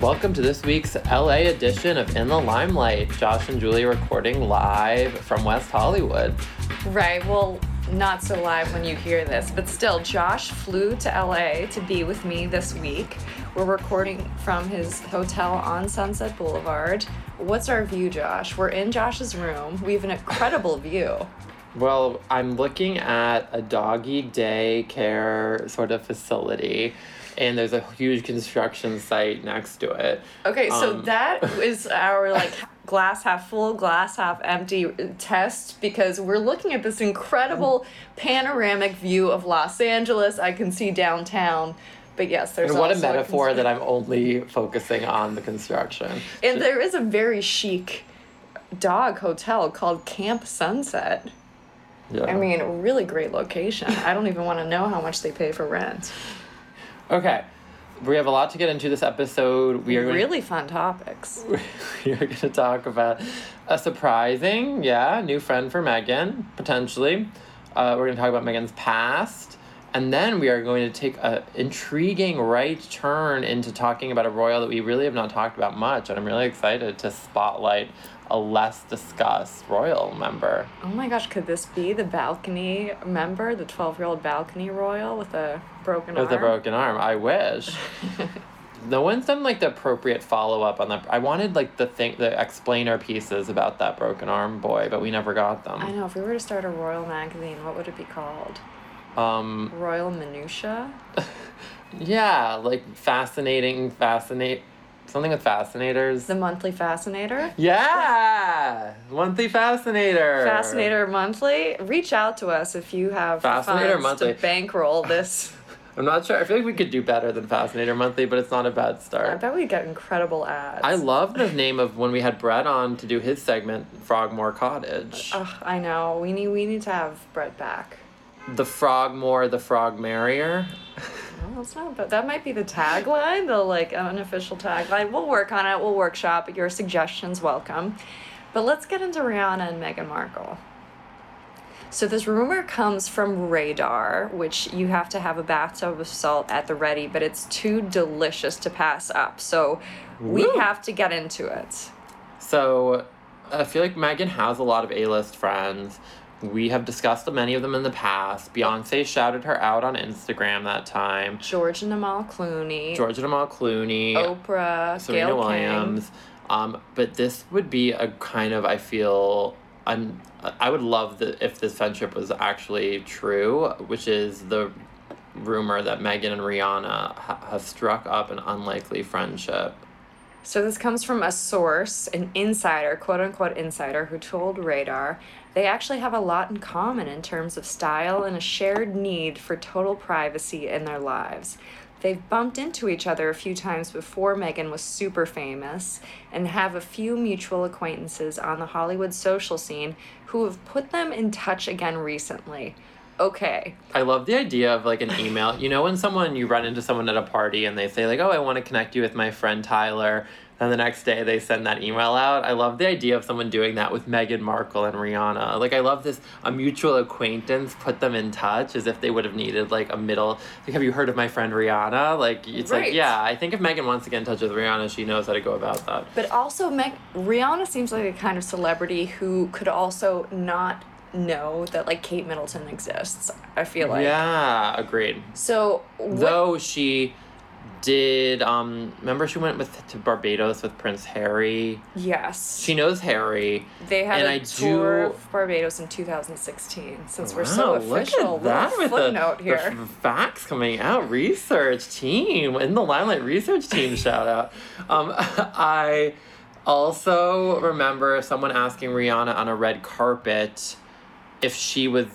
Welcome to this week's LA edition of In the Limelight. Josh and Julie recording live from West Hollywood. Right. Well, not so live when you hear this, but still, Josh flew to LA to be with me this week. We're recording from his hotel on Sunset Boulevard. What's our view, Josh? We're in Josh's room. We have an incredible view. Well, I'm looking at a doggy daycare sort of facility, and there's a huge construction site next to it. Okay, so Um, that is our like glass half full, glass half empty test because we're looking at this incredible panoramic view of Los Angeles. I can see downtown. But yes, there's And what a metaphor cons- that I'm only focusing on the construction. And there is a very chic dog hotel called Camp Sunset. Yeah. I mean, really great location. I don't even want to know how much they pay for rent. Okay. We have a lot to get into this episode. We are Really fun topics. we are going to talk about a surprising, yeah, new friend for Meghan, potentially. Uh, we're going to talk about Meghan's past. And then we are going to take a intriguing right turn into talking about a royal that we really have not talked about much. And I'm really excited to spotlight a less discussed royal member. Oh my gosh, could this be the balcony member, the 12 year old balcony royal with a broken With a broken arm. I wish. no one's done like the appropriate follow up on that. I wanted like the thing, the explainer pieces about that broken arm boy, but we never got them. I know, if we were to start a royal magazine, what would it be called? Um, Royal Minutia? yeah, like fascinating, fascinate, something with fascinators. The Monthly Fascinator? yeah, monthly fascinator. Fascinator Monthly? Reach out to us if you have Fascinator funds Monthly. to bankroll this. I'm not sure. I feel like we could do better than Fascinator Monthly, but it's not a bad start. I bet we get incredible ads. I love the name of when we had Brett on to do his segment, Frogmore Cottage. Ugh, I know. We need we need to have Brett back. The Frogmore, the Frog Merrier. Well, that's not, but that might be the tagline, the like unofficial tagline. We'll work on it. We'll workshop. Your suggestions welcome. But let's get into Rihanna and Meghan Markle. So this rumor comes from Radar, which you have to have a bathtub of salt at the ready, but it's too delicious to pass up. So we Woo. have to get into it. So I feel like Meghan has a lot of A-list friends. We have discussed many of them in the past. Beyonce shouted her out on Instagram that time. George and Amal Clooney, Georgia Jamal Clooney, Oprah, Serena Gayle Williams. Um, but this would be a kind of I feel un- I would love the if this friendship was actually true, which is the rumor that Meghan and Rihanna ha- have struck up an unlikely friendship. So this comes from a source, an insider, quote unquote insider, who told Radar they actually have a lot in common in terms of style and a shared need for total privacy in their lives. They've bumped into each other a few times before Meghan was super famous and have a few mutual acquaintances on the Hollywood social scene who have put them in touch again recently. Okay, I love the idea of like an email. You know, when someone you run into someone at a party and they say like, "Oh, I want to connect you with my friend Tyler," and the next day they send that email out. I love the idea of someone doing that with Meghan Markle and Rihanna. Like, I love this a mutual acquaintance put them in touch as if they would have needed like a middle. Like, have you heard of my friend Rihanna? Like, it's like yeah. I think if Meghan wants to get in touch with Rihanna, she knows how to go about that. But also, Meg- Rihanna seems like a kind of celebrity who could also not know that like Kate Middleton exists. I feel like. yeah, agreed. So what, Though she did um remember she went with to Barbados with Prince Harry. yes, She knows Harry. they had and a I tour do- of Barbados in 2016. Since we're Wow, so look official, at that with footnote the, here. the facts coming out. Research team in the limelight. Research team shout out. Um, I also remember someone asking Rihanna on a red carpet if she was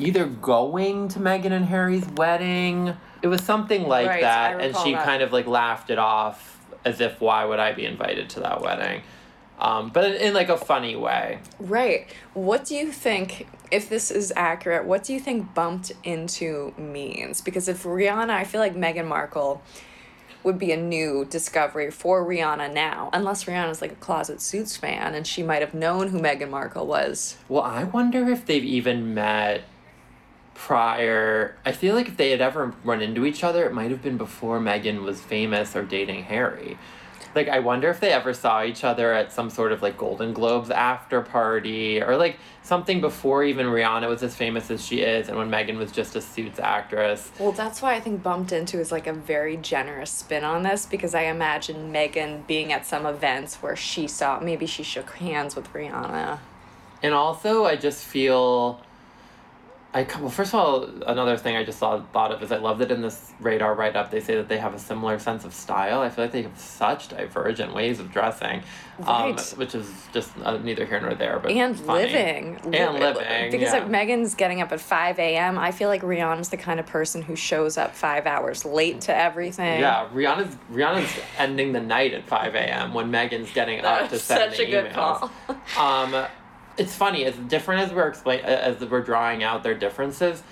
either going to Meghan and Harry's wedding. It was something like Right, that, and she that. kind of like laughed it off as if why would I be invited to that wedding? Um, but in, in like a funny way. Right. What do you think, if this is accurate, what do you think bumped into means? Because if Rihanna, I feel like Meghan Markle would be a new discovery for Rihanna now, unless Rihanna's like a closet suits fan and she might have known who Meghan Markle was. Well, I wonder if they've even met prior. I feel like if they had ever run into each other, it might have been before Meghan was famous or dating Harry. Like, I wonder if they ever saw each other at some sort of like Golden Globes after party or like something before even Rihanna was as famous as she is and when Meghan was just a suits actress. Well, that's why I think Bumped Into is like a very generous spin on this because I imagine Meghan being at some events where she saw, maybe she shook hands with Rihanna. And also, I just feel. I well, first of all, another thing I just saw, thought of is I love that in this radar write up they say that they have a similar sense of style. I feel like they have such divergent ways of dressing, um, which is just uh, neither here nor there. But and funny. living. and Li- living Because yeah. if Meghan's getting up at 5 a.m., I feel like Rihanna's the kind of person who shows up five hours late to everything. Yeah, Rihanna's Rihanna's ending the night at five a.m. when Meghan's getting up to send such a the good call. um, it's funny as different as we're explain as we're drawing out their differences.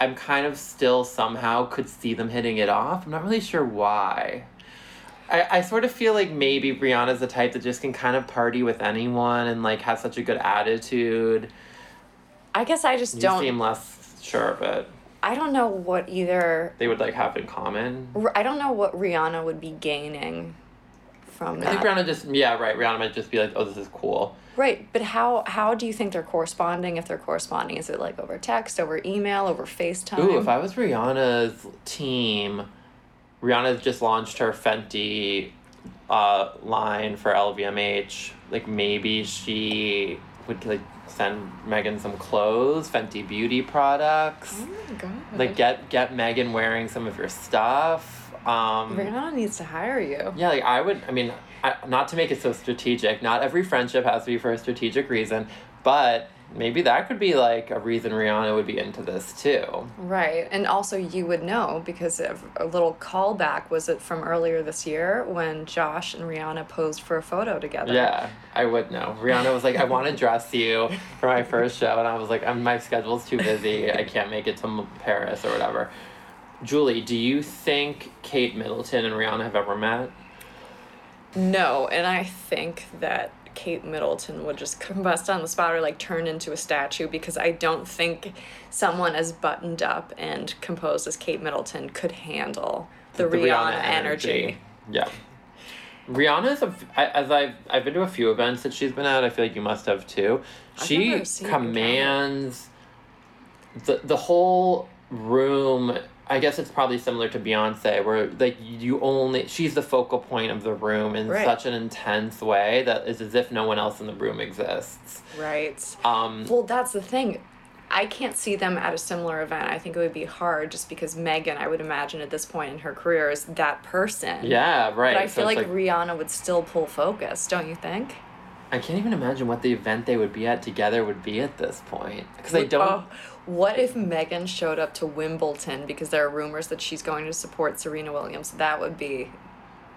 I'm kind of still somehow could see them hitting it off. I'm not really sure why. I, I sort of feel like maybe Rihanna's the type that just can kind of party with anyone and like has such a good attitude. I guess I just You don't. seem less sure of it. I don't know what either. They would like have in common. I don't know what Rihanna would be gaining from I think Rihanna just yeah right. Rihanna might just be like, oh, this is cool. Right, but how how do you think they're corresponding? If they're corresponding, is it like over text, over email, over FaceTime? Ooh, if I was Rihanna's team, Rihanna's just launched her Fenty uh, line for LVMH. Like maybe she would like send Meghan some clothes, Fenty beauty products. oh my god! Like get get Meghan wearing some of your stuff. Um, Rihanna needs to hire you. yeah, like I would. I mean, I, not to make it so strategic. Not every friendship has to be for a strategic reason, but maybe that could be like a reason Rihanna would be into this too. Right, and also you would know because of a little callback was it from earlier this year when Josh and Rihanna posed for a photo together. Yeah, I would know. Rihanna was like, I want to dress you for my first show, and I was like, I'm, my schedule's too busy. I can't make it to Paris or whatever. Julie, do you think Kate Middleton and Rihanna have ever met? No, and I think that Kate Middleton would just combust on the spot or like turn into a statue because I don't think someone as buttoned up and composed as Kate Middleton could handle the, Rihanna, energy. Yeah. Rihanna's a, as I've I've been to a few events that she's been at. I feel like you must have too. She never seen her commands the the whole room. I guess it's probably similar to Beyonce, where like you only she's the focal point of the room in Right. such an intense way that it's as if no one else in the room exists. Right. Um, Well, that's the thing. I can't see them at a similar event. I think it would be hard just because Meghan, I would imagine at this point in her career, is that person. yeah, right. But I So feel it's like, Rihanna would still pull focus, don't you think? I can't even imagine what the event they would be at together would be at this point because I don't. Oh, what if Meghan showed up to Wimbledon because there are rumors that she's going to support Serena Williams? That would be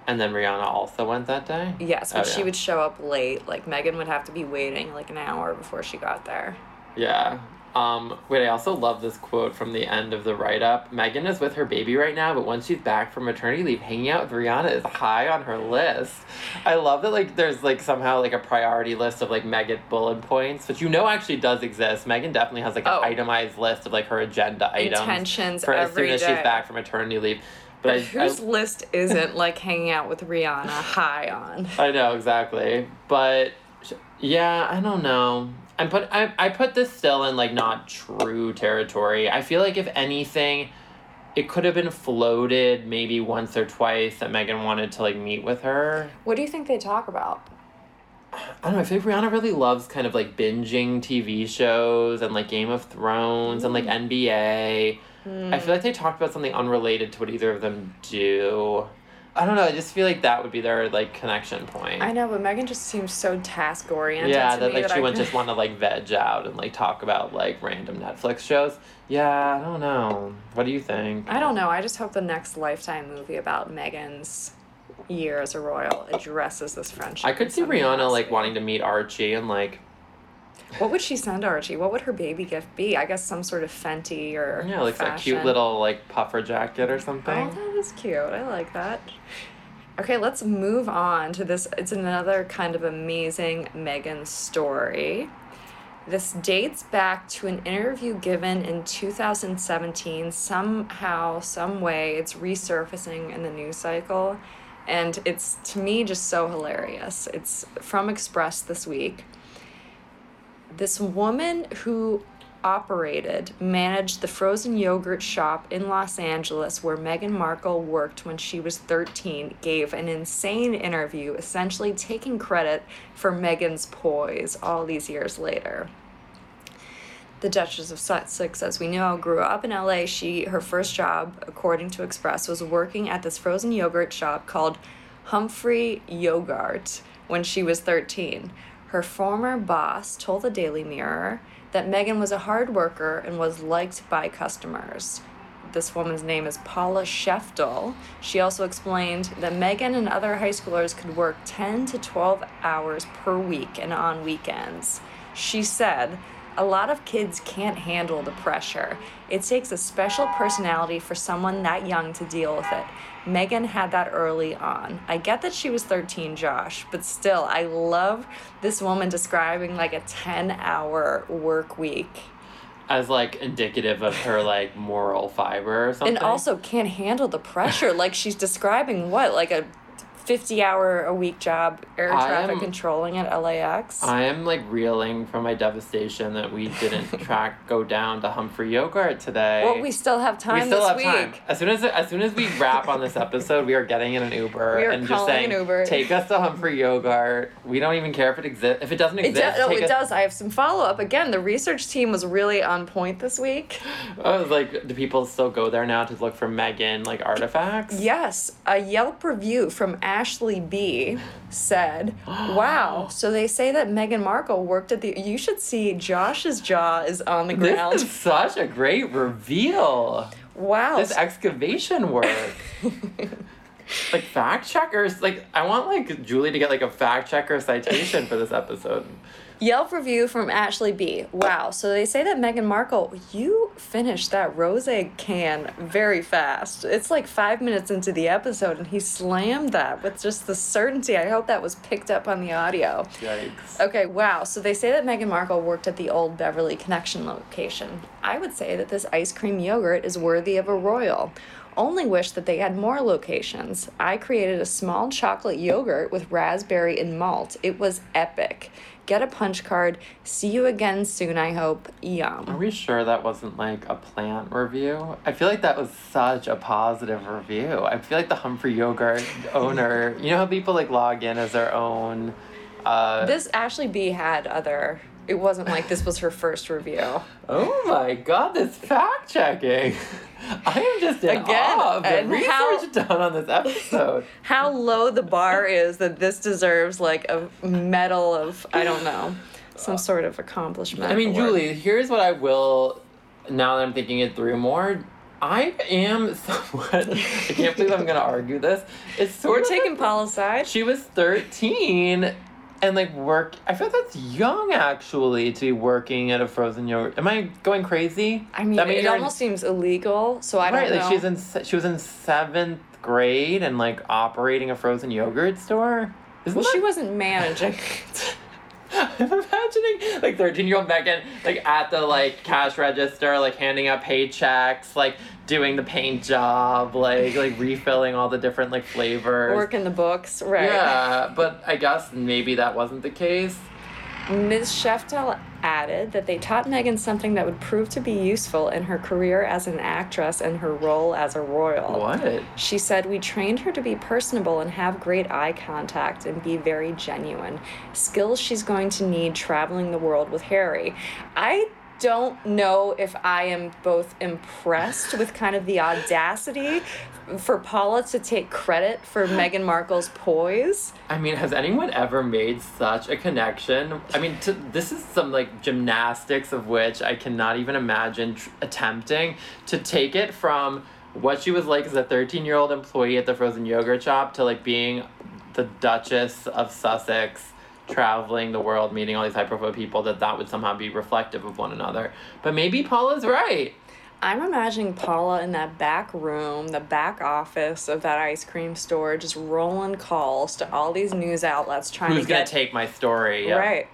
And then Rihanna also went that day? yes, but Oh, she yeah. would show up late. Like Meghan would have to be waiting like an hour before she got there. Yeah. Um, wait, I also love this quote from the end of the write up. Meghan is with her baby right now, but once she's back from maternity leave, hanging out with Rihanna is high on her list. I love that like there's like somehow like a priority list of like Meghan bullet points, which you know actually does exist. Meghan definitely has like an Oh. itemized list of like her agenda items Intentions for as soon as day. she's back from maternity leave. But, But I, whose I list isn't like hanging out with Rihanna high on? I know exactly, but yeah, I don't know. I put I I put this still in like not true territory. I feel like if anything, it could have been floated maybe once or twice that Meghan wanted to like meet with her. What do you think they talk about? I don't know. I feel like Rihanna really loves kind of like binging TV shows and like Game of Thrones and like mm. NBA. I hmm. feel like they talked about something unrelated to what either of them do. I don't know. I just feel like that would be their like connection point. I know, but Meghan just seems so task oriented. Yeah, to that me like she I would just want to like veg out and like talk about like random Netflix shows. Yeah, I don't know. What do you think? I don't know. I just hope the next Lifetime movie about Meghan's year as a royal addresses this friendship. I could see Rihanna like wanting to meet Archie and like What would she send Archie? What would her baby gift be? I guess some sort of Fenty or yeah, like a cute little like puffer jacket or oh, something. Oh, that is cute. I like that. Okay, let's move on to this. It's another kind of amazing Meghan story. This dates back to an interview given in 2017. Somehow, some way, it's resurfacing in the news cycle. And it's to me just so hilarious. It's from Express this week. This woman who operated, managed the frozen yogurt shop in Los Angeles where Meghan Markle worked when she was 13, gave an insane interview, essentially taking credit for Meghan's poise all these years later. The Duchess of Sussex, as we know, grew up in LA. She her first job, according to Express, was working at this frozen yogurt shop called Humphrey Yogart when she was 13. Her former boss told the Daily Mirror that Meghan was a hard worker and was liked by customers. This woman's name is Paula Scheftel. She also explained that Meghan and other high schoolers could work 10 to 12 hours per week and on weekends. She said, a lot of kids can't handle the pressure. It takes a special personality for someone that young to deal with it. Meghan had that early on. I get that she was 13, Josh, but still, I love this woman describing like a 10 hour work week. As like indicative of her like moral fiber or something. And also can't handle the pressure. like she's describing what? Like a 50 hour a week job air traffic am- controlling at LAX. I am like reeling from my devastation that we didn't track go down to Humphrey Yogart today. well, we still have time we still this have week. time. As soon as as soon as we wrap on this episode, we are getting in an Uber We are and just saying, an Uber. "Take us to Humphrey Yogart." We don't even care if it exists. If it doesn't It, exist, does. no, it us- does. I have some follow up. Again, the research team was really on point this week. I was like, do people still go there now to look for Meghan like artifacts? Yes, a Yelp review from Ashley B said, "Wow, so they say that Meghan Markle worked at the You should see Josh's jaw is on the ground. This is such a great reveal. wow. This excavation work. like fact checkers, like I want like Julie to get like a fact checker citation for this episode. Yelp review from Ashley B. Wow, so they say that Meghan Markle, you finished that rose can very fast. It's like five minutes into the episode, and he slammed that with just the certainty. I hope that was picked up on the audio. Yikes. Okay, wow. So they say that Meghan Markle worked at the old Beverly Connection location. I would say that this ice cream yogurt is worthy of a royal. Only wish that they had more locations. I created a small chocolate yogurt with raspberry and malt. It was epic. Get a punch card. See you again soon, I hope. Yum. Are we sure that wasn't like a plant review? I feel like that was such a positive review. I feel like the Humphrey Yogart owner, you know how people like log in as their own uh This Ashley B had other. It wasn't like this was her first review. Oh my god, this fact checking. I am just in Again, awe of the and how- research done on this episode. how low the bar is that this deserves like a medal of I don't know some sort of accomplishment. I mean. Julie, here's what I will. Now that I'm thinking it through more, I am somewhat. I can't believe I'm gonna argue this. It's sort we're of taking Paula's side. She was 13 and like work. I feel that's young actually to be working at a frozen yogurt. Am I going crazy? I mean, means it you're in- almost seems illegal. So I don't right, know. like she's in she was in seventh grade and like operating a frozen yogurt store. Isn't well, that she wasn't managing. I'm imagining like 13 year old Meghan like at the like cash register, like handing out paychecks, like doing the paint job, like like refilling all the different like flavors. Work in the books, right? Yeah, but I guess maybe that wasn't the case. Ms. Sheftel added that they taught Meghan something that would prove to be useful in her career as an actress and her role as a royal. What? She said, We trained her to be personable and have great eye contact and be very genuine. Skills she's going to need traveling the world with Harry. I don't know if I am both impressed with kind of the audacity for Paula to take credit for Meghan Markle's poise. I mean, has anyone ever made such a connection? I mean, to, this is some like gymnastics of which I cannot even imagine tr- attempting to take it from what she was like as a 13 year old employee at the frozen yogurt shop to like being the Duchess of Sussex traveling the world meeting all these high profile people that that would somehow be reflective of one another but maybe paula's right I'm imagining Paula in that back room, the back office of that ice cream store, just rolling calls to all these news outlets trying who's to gonna take my story yeah. right.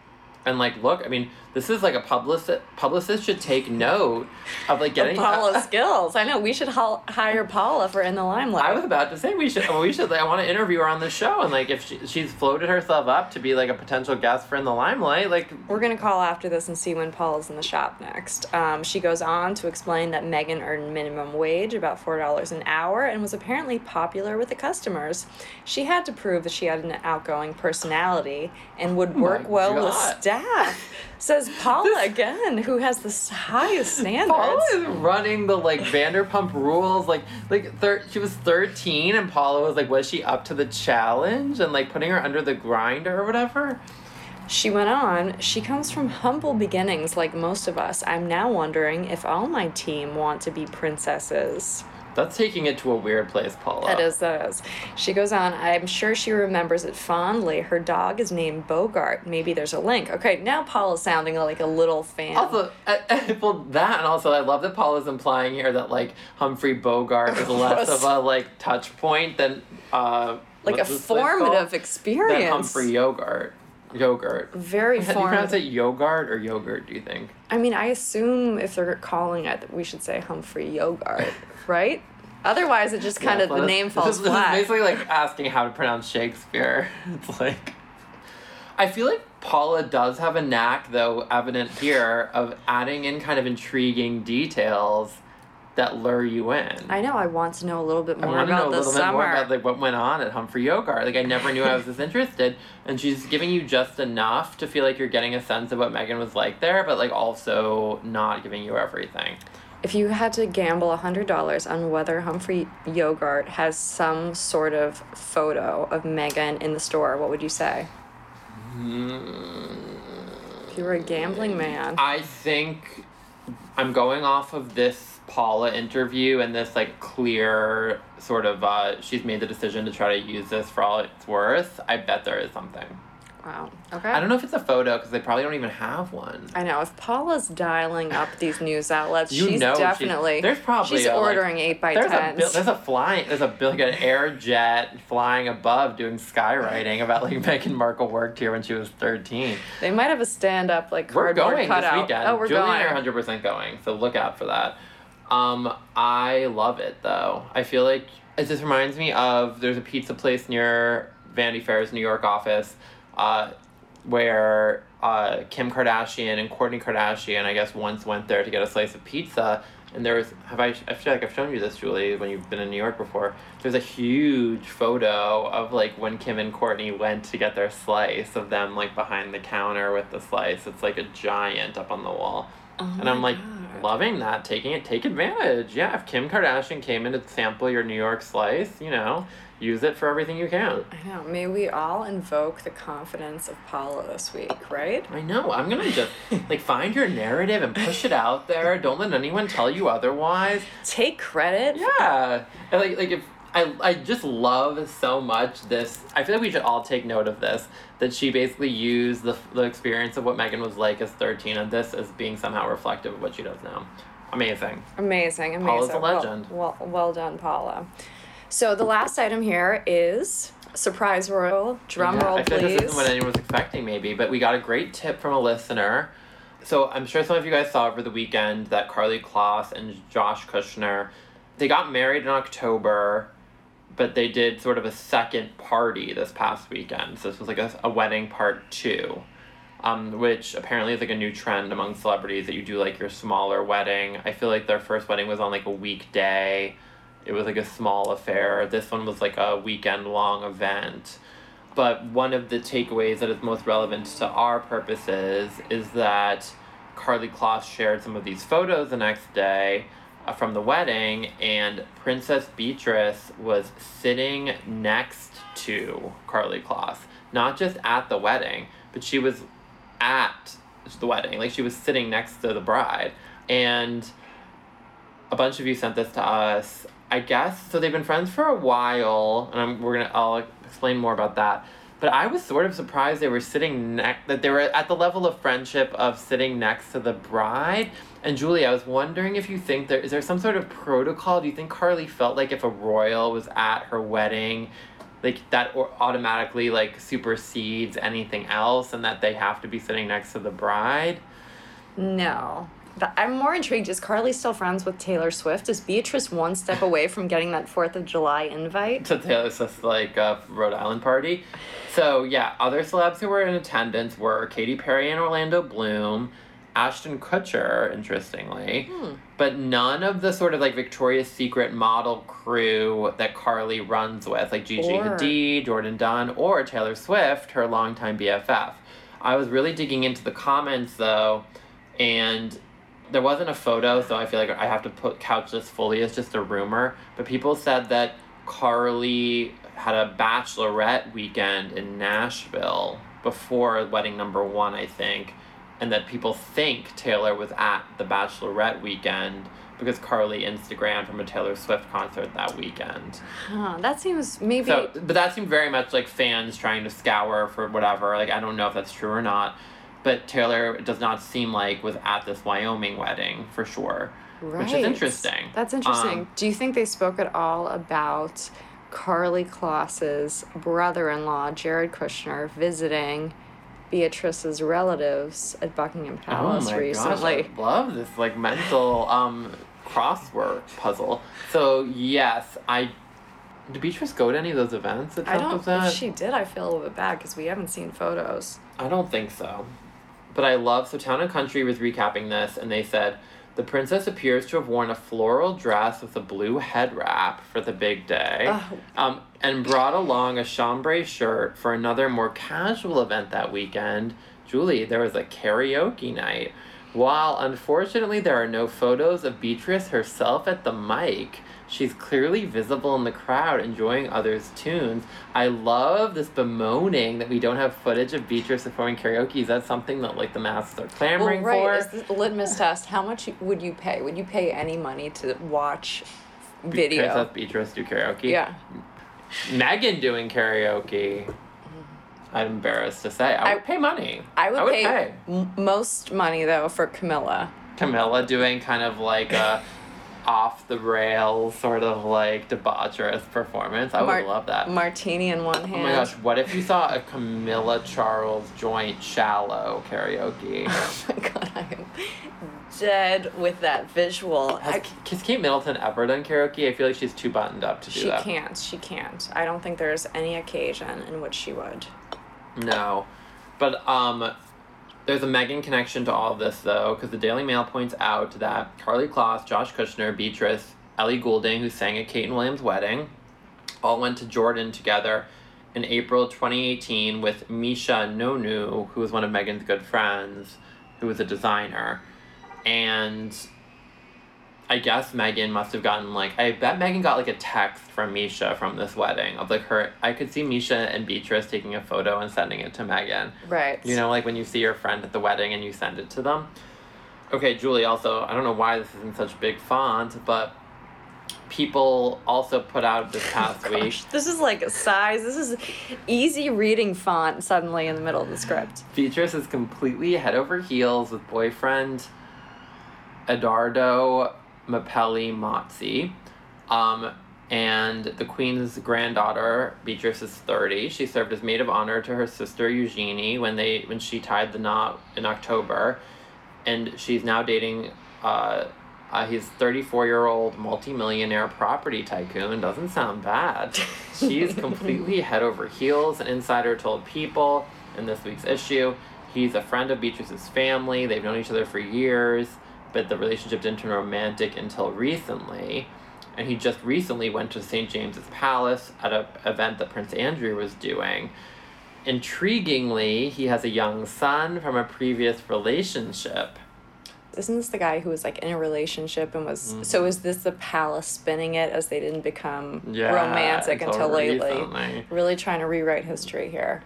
And like look. I mean, this is like a publicist. Publicist should take note of like getting Paula's skills. I know we should hire Paula for in the limelight. I was about to say we should. We should. Like, I want to interview her on the show, and like if she, she's floated herself up to be like a potential guest for in the limelight, like We're gonna call after this and see when Paula's in the shop next. Um, she goes on to explain that Meghan earned minimum wage, about four dollars an hour, and was apparently popular with the customers. She had to prove that she had an outgoing personality and would work well with God. Staff. Says Paula again, who has the highest standards. Paula is running the like Vanderpump Rules. Like like thir- she was thirteen, and Paula was like, was she up to the challenge and like putting her under the grinder or whatever? She went on, she comes from humble beginnings like most of us. I'm now wondering if all my team want to be princesses. That's taking it to a weird place, Paula. That is, that is. She goes on, I'm sure she remembers it fondly. Her dog is named Bogart. Maybe there's a link. Okay, now Paula's sounding like a little fan. Also, uh, uh, well, that and also, I love that Paula's implying here that like Humphrey Bogart is less of a like touch point than uh like a what's this place formative experience. than Humphrey Yogart. Yogurt. Very How do you pronounce it yogurt or yogurt? Do you think? I mean, I assume if they're calling it, we should say Humphrey Yogart, right? Otherwise, it just kind Yeah, of the name falls this, is- flat. This is basically like asking how to pronounce Shakespeare. It's like, I feel like Paula does have a knack, though, evident here, of adding in kind of intriguing details that lure you in. I know. I want to know a little bit more I want to know about a little summer. bit more about like what went on at Humphrey Yogart. Like I never knew I was this interested, and she's giving you just enough to feel like you're getting a sense of what Meghan was like there, but like also not giving you everything. If you had to gamble $100 on whether Humphrey Yogart has some sort of photo of Meghan in the store, what would you say? Hmm. If you were a gambling man. I think I'm going off of this Paula interview and this like clear sort of uh, she's made the decision to try to use this for all it's worth. I bet there is something. Wow. Okay. I don't know if it's a photo because they probably don't even have one. I know. If Paula's dialing up these news outlets, You she's know she's- definitely there's probably she's a, like- ordering eight by There's a tens. bil- there's a flying there's a like an air jet flying above doing skywriting about like Meghan Markle worked here when she was 13. they might have a stand up like We're going this weekend. Oh, we're Julie going. and I are 100% going, so look out for that. Um, I love it though. I feel like it just reminds me of there's a pizza place near Vanity Fair's New York office, uh, where uh, Kim Kardashian and Kourtney Kardashian, I guess, once went there to get a slice of pizza. And there was, have I, I feel like I've shown you this, Julie, when you've been in New York before. There's a huge photo of like when Kim and Kourtney went to get their slice of them like behind the counter with the slice. It's like a giant up on the wall. Oh and I'm like God. loving that, taking it, take advantage. Yeah, if Kim Kardashian came in to sample your New York slice, you know, use it for everything you can. I know. May we all invoke the confidence of Paula this week, right? I know. I'm gonna just like find your narrative and push it out there. Don't let anyone tell you otherwise. Take credit. Yeah, like like if I I just love so much this. I feel like we should all take note of this. That she basically used the the experience of what Meghan was like as thirteen, and this as being somehow reflective of what she does now. Amazing. Amazing, amazing. Paula's a Well- legend. Well, well, done, Paula. So the last item here is surprise royal. Drum Yeah, roll, I feel like this isn't what anyone was expecting, maybe, but we got a great tip from a listener. So I'm sure some of you guys saw over the weekend that Karlie Kloss and Josh Kushner, they got married in October, but they did sort of a second party this past weekend. So this was like a, a wedding part two, um, which apparently is like a new trend among celebrities that you do like your smaller wedding. I feel like their first wedding was on like a weekday. It was like a small affair. This one was like a weekend long event. But one of the takeaways that is most relevant to our purposes is that Karlie Kloss shared some of these photos the next day from the wedding, and Princess Beatrice was sitting next to Karlie Kloss. Not just at the wedding, but she was at the wedding. Like she was sitting next to the bride. And a bunch of you sent this to us. I guess so. They've been friends for a while, and I'm, we're gonna. I'll explain more about that. But I was sort of surprised they were sitting next. That they were at the level of friendship of sitting next to the bride. And Julie, I was wondering if you think there is there some sort of protocol? Do you think Karlie felt like if a royal was at her wedding, like that or automatically like supersedes anything else and that they have to be sitting next to the bride. No. I'm more intrigued. Is Karlie still friends with Taylor Swift? Is Beatrice one step away from getting that 4th of July invite? to Taylor Swift's like uh, Rhode Island party. So yeah, other celebs who were in attendance were Katy Perry and Orlando Bloom, Ashton Kutcher, interestingly, Hmm. but none of the sort of like Victoria's Secret model crew that Karlie runs with, like Gigi Or- Hadid, Jourdan Dunn, or Taylor Swift, her longtime BFF. I was really digging into the comments though, and there wasn't a photo, so I feel like I have to put couch this fully as just a rumor. But people said that Karlie had a bachelorette weekend in Nashville before wedding number one, I think, and that people think Taylor was at the bachelorette weekend because Karlie Instagrammed from a Taylor Swift concert that weekend. Huh, that seems maybe. So, but that seemed very much like fans trying to scour for whatever. Like, I don't know if that's true or not. But Taylor does not seem like was at this Wyoming wedding for sure. right. which is interesting. That's interesting. Um, Do you think they spoke at all about Karlie Kloss's brother in law, Jared Kushner, visiting Beatrice's relatives at Buckingham Palace oh my recently? gosh, I love this like mental um crossword puzzle. So yes, I did Beatrice go to any of those events I don't. If she did, I feel a little bit bad because we haven't seen photos. I don't think so. But I love so Town and Country was recapping this and they said the princess appears to have worn a floral dress with a blue head wrap for the big day. Ugh. Um, and brought along a chambray shirt for another more casual event that weekend. Julie, there was a karaoke night. While unfortunately there are no photos of Beatrice herself at the mic, she's clearly visible in the crowd enjoying others' tunes. I love this bemoaning that we don't have footage of Beatrice performing karaoke. Is that something that like the masses are Well, clamoring right. for? Is this the litmus test? How much would you pay? Would you pay any money to watch video? Princess Beatrice do karaoke? Yeah. Meghan doing karaoke. I'm embarrassed to say. I would I- pay money. I would, pay, pay. M- most money though for Camilla. Camilla doing kind of like a off the rails sort of like debaucherous performance. I would love that. Martini in one hand. Oh my gosh, what if you saw a Camilla Charles joint shallow karaoke? Oh my god, I am dead with that visual. Has, I, has Kate Middleton ever done karaoke? I feel like she's too buttoned up to do she that. can't. She can't. I don't think there's any occasion in which she would. No, but um, there's a Meghan connection to all of this though, because the Daily Mail points out that Karlie Kloss, Josh Kushner, Beatrice, Ellie Goulding, who sang at Kate and Williams' wedding, all went to Jordan together in April 2018 with Misha Nonoo, who was one of Meghan's good friends, who was a designer, and I guess Meghan must have gotten like I bet Meghan got like a text from Misha from this wedding of like her I could see Misha and Beatrice taking a photo and sending it to Meghan. Right. You know, like when you see your friend at the wedding and you send it to them. Okay, Julie, also, I don't know why this is in such big font, but people also put out this oh past week. This is like a size. This is easy reading font suddenly in the middle of the script. Beatrice is completely head over heels with boyfriend Edoardo Mapelli Mozzi. Um, and the queen's granddaughter, Beatrice, is 30. She served as maid of honor to her sister Eugenie when they when she tied the knot in October. And she's now dating uh, uh, he's 34 year old multimillionaire property tycoon. Doesn't sound bad. She's completely head over heels. An insider told People in this week's issue he's a friend of Beatrice's family. They've known each other for years, but the relationship didn't turn romantic until recently. And he just recently went to St. James's Palace at an event that Prince Andrew was doing. Intriguingly, he has a young son from a previous relationship. Isn't this the guy who was like in a relationship and was Mm-hmm. so is this the palace spinning it as they didn't become Yeah, romantic until until, lately? Really trying to rewrite history here.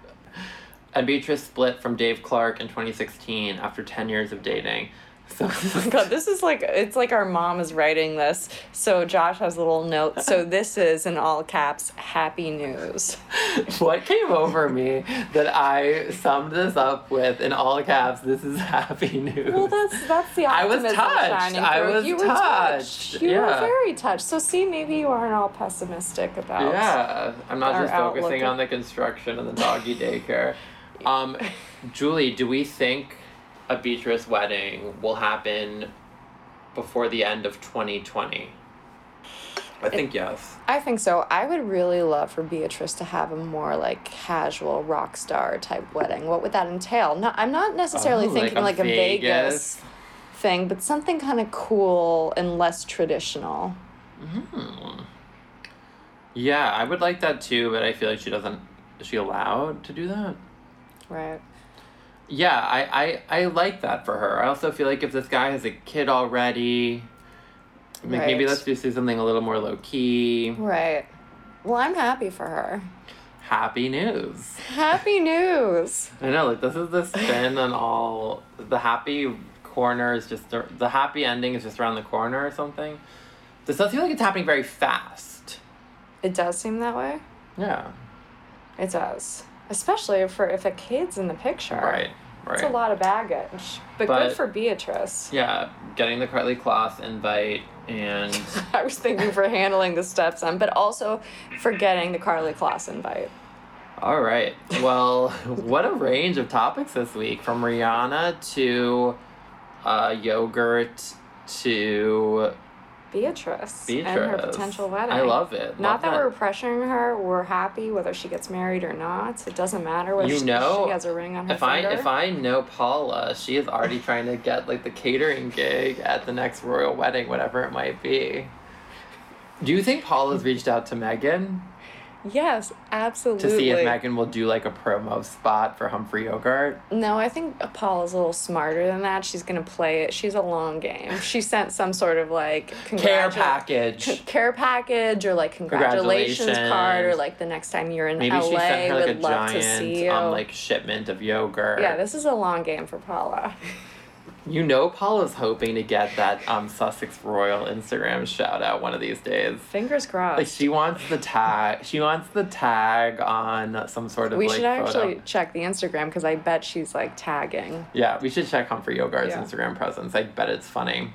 And Beatrice split from Dave Clark in 2016 after 10 years of dating. So Oh my God, this is like it's like our mom is writing this. So Josh has a little note. So this is in all caps, happy news. what came over me that I summed this up with in all caps? This is happy news. Well, that's that's the I was touched. I was you were touched. touched. You Yeah. were very touched. So see, maybe you aren't all pessimistic about. Yeah, I'm not just focusing on the construction and the doggy daycare. Um, Julie, do we think a Beatrice wedding will happen before the end of 2020? I think yes. I think so. I would really love for Beatrice to have a more like casual rock star type wedding. What would that entail? Not, I'm not necessarily Oh, thinking like a, Vegas. thing, but something kind of cool and less traditional. Hmm. Yeah, I would like that too, but I feel like she doesn't. Is she allowed to do that? Right. Yeah, I, I, I like that for her. I also feel like if this guy has a kid already, like maybe let's just do something a little more low key. Right. Well, I'm happy for her. Happy news. Happy news. I know, like this is the spin on all the happy corner is just the happy ending is just around the corner or something. This does feel like it's happening very fast. It does seem that way. Yeah. It does. Especially for if a kid's in the picture. Right. Right. It's a lot of baggage. But, But- good for Beatrice. Yeah, getting the Karlie Kloss invite and I was thinking for handling the stepson, but also for getting the Karlie Kloss invite. all right. Well, what a range of topics this week from Rihanna to uh, yogurt to Beatrice, Beatrice. and her potential wedding. I love it. Not Love that, we're pressuring her. We're happy whether she gets married or not. It doesn't matter whether You she, know, she has a ring on her if I if I know Paula, she is already trying to get like the catering gig at the next royal wedding, whatever it might be. Do you think Paula's reached out to Meghan yes, absolutely. to see if Meghan will do like a promo spot for Humphrey Yogart? No, I think Paula's a little smarter than that. She's gonna play it. She's a long game. She sent some sort of like Care package. c- care package or like congratulations, Congratulations. card or like the next time you're in Maybe LA she sent her like would a love to see giant you. um, like shipment of yogurt. yeah, this is a long game for Paula. You know Paula's hoping to get that um Sussex Royal Instagram shout out one of these days. Fingers crossed. Like she wants the tag she wants the tag on some sort of we like should photo. actually check the Instagram because I bet she's like tagging. Yeah, we should check Humphrey Yogart's Yeah. Instagram presence. I bet it's funny.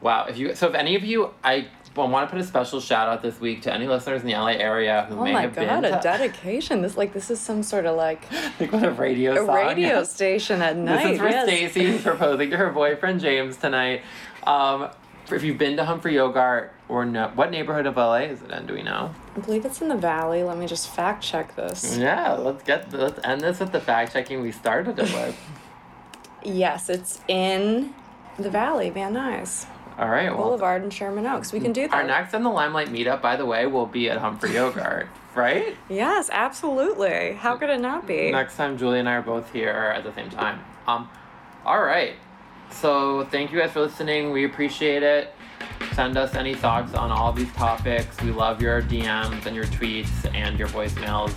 Wow, if you so if any of you I want to put a special shout out this week to any listeners in the LA area who Oh may have god, been Oh my god, a dedication. This like this is some sort of like like what a radio a song. radio station at night. This is for yes. Stacy proposing to her boyfriend James tonight. Um, if you've been to Humphrey Yogart or no, what neighborhood of LA is it in? Do we know? I believe it's in the valley. Let me just fact check this. Yeah, let's get let's end this with the fact checking we started it with. Yes, it's in the valley, Van Nuys. All right, well, Boulevard in Sherman Oaks. We can do that. our next in the limelight meetup, by the way, will be at Humphrey Yogart, right? Yes, absolutely. How could it not be? Next time, Julie and I are both here at the same time. Um, all right. So thank you guys for listening. We appreciate it. Send us any thoughts on all these topics. We love your DMs and your tweets and your voicemails.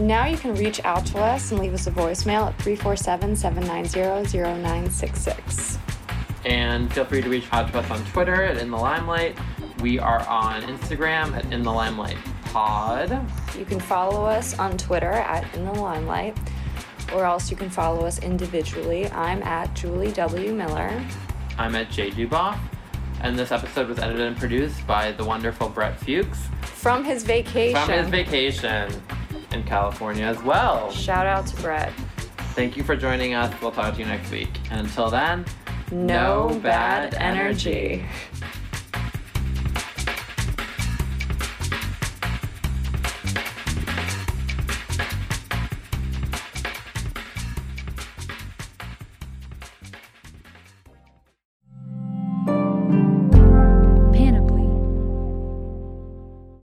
Now you can reach out to us and leave us a voicemail at 347 790 0966. And feel free to reach out to us on Twitter at In the Limelight. We are on Instagram at In the Limelight Pod. You can follow us on Twitter at In the Limelight, or else you can follow us individually. I'm at Julie W. Miller. I'm at J Duboff. And this episode was edited and produced by the wonderful Brett Fuchs From his vacation. from his vacation in California as well. Shout out to Brett. Thank you for joining us. We'll talk to you next week. And until then, No, bad energy.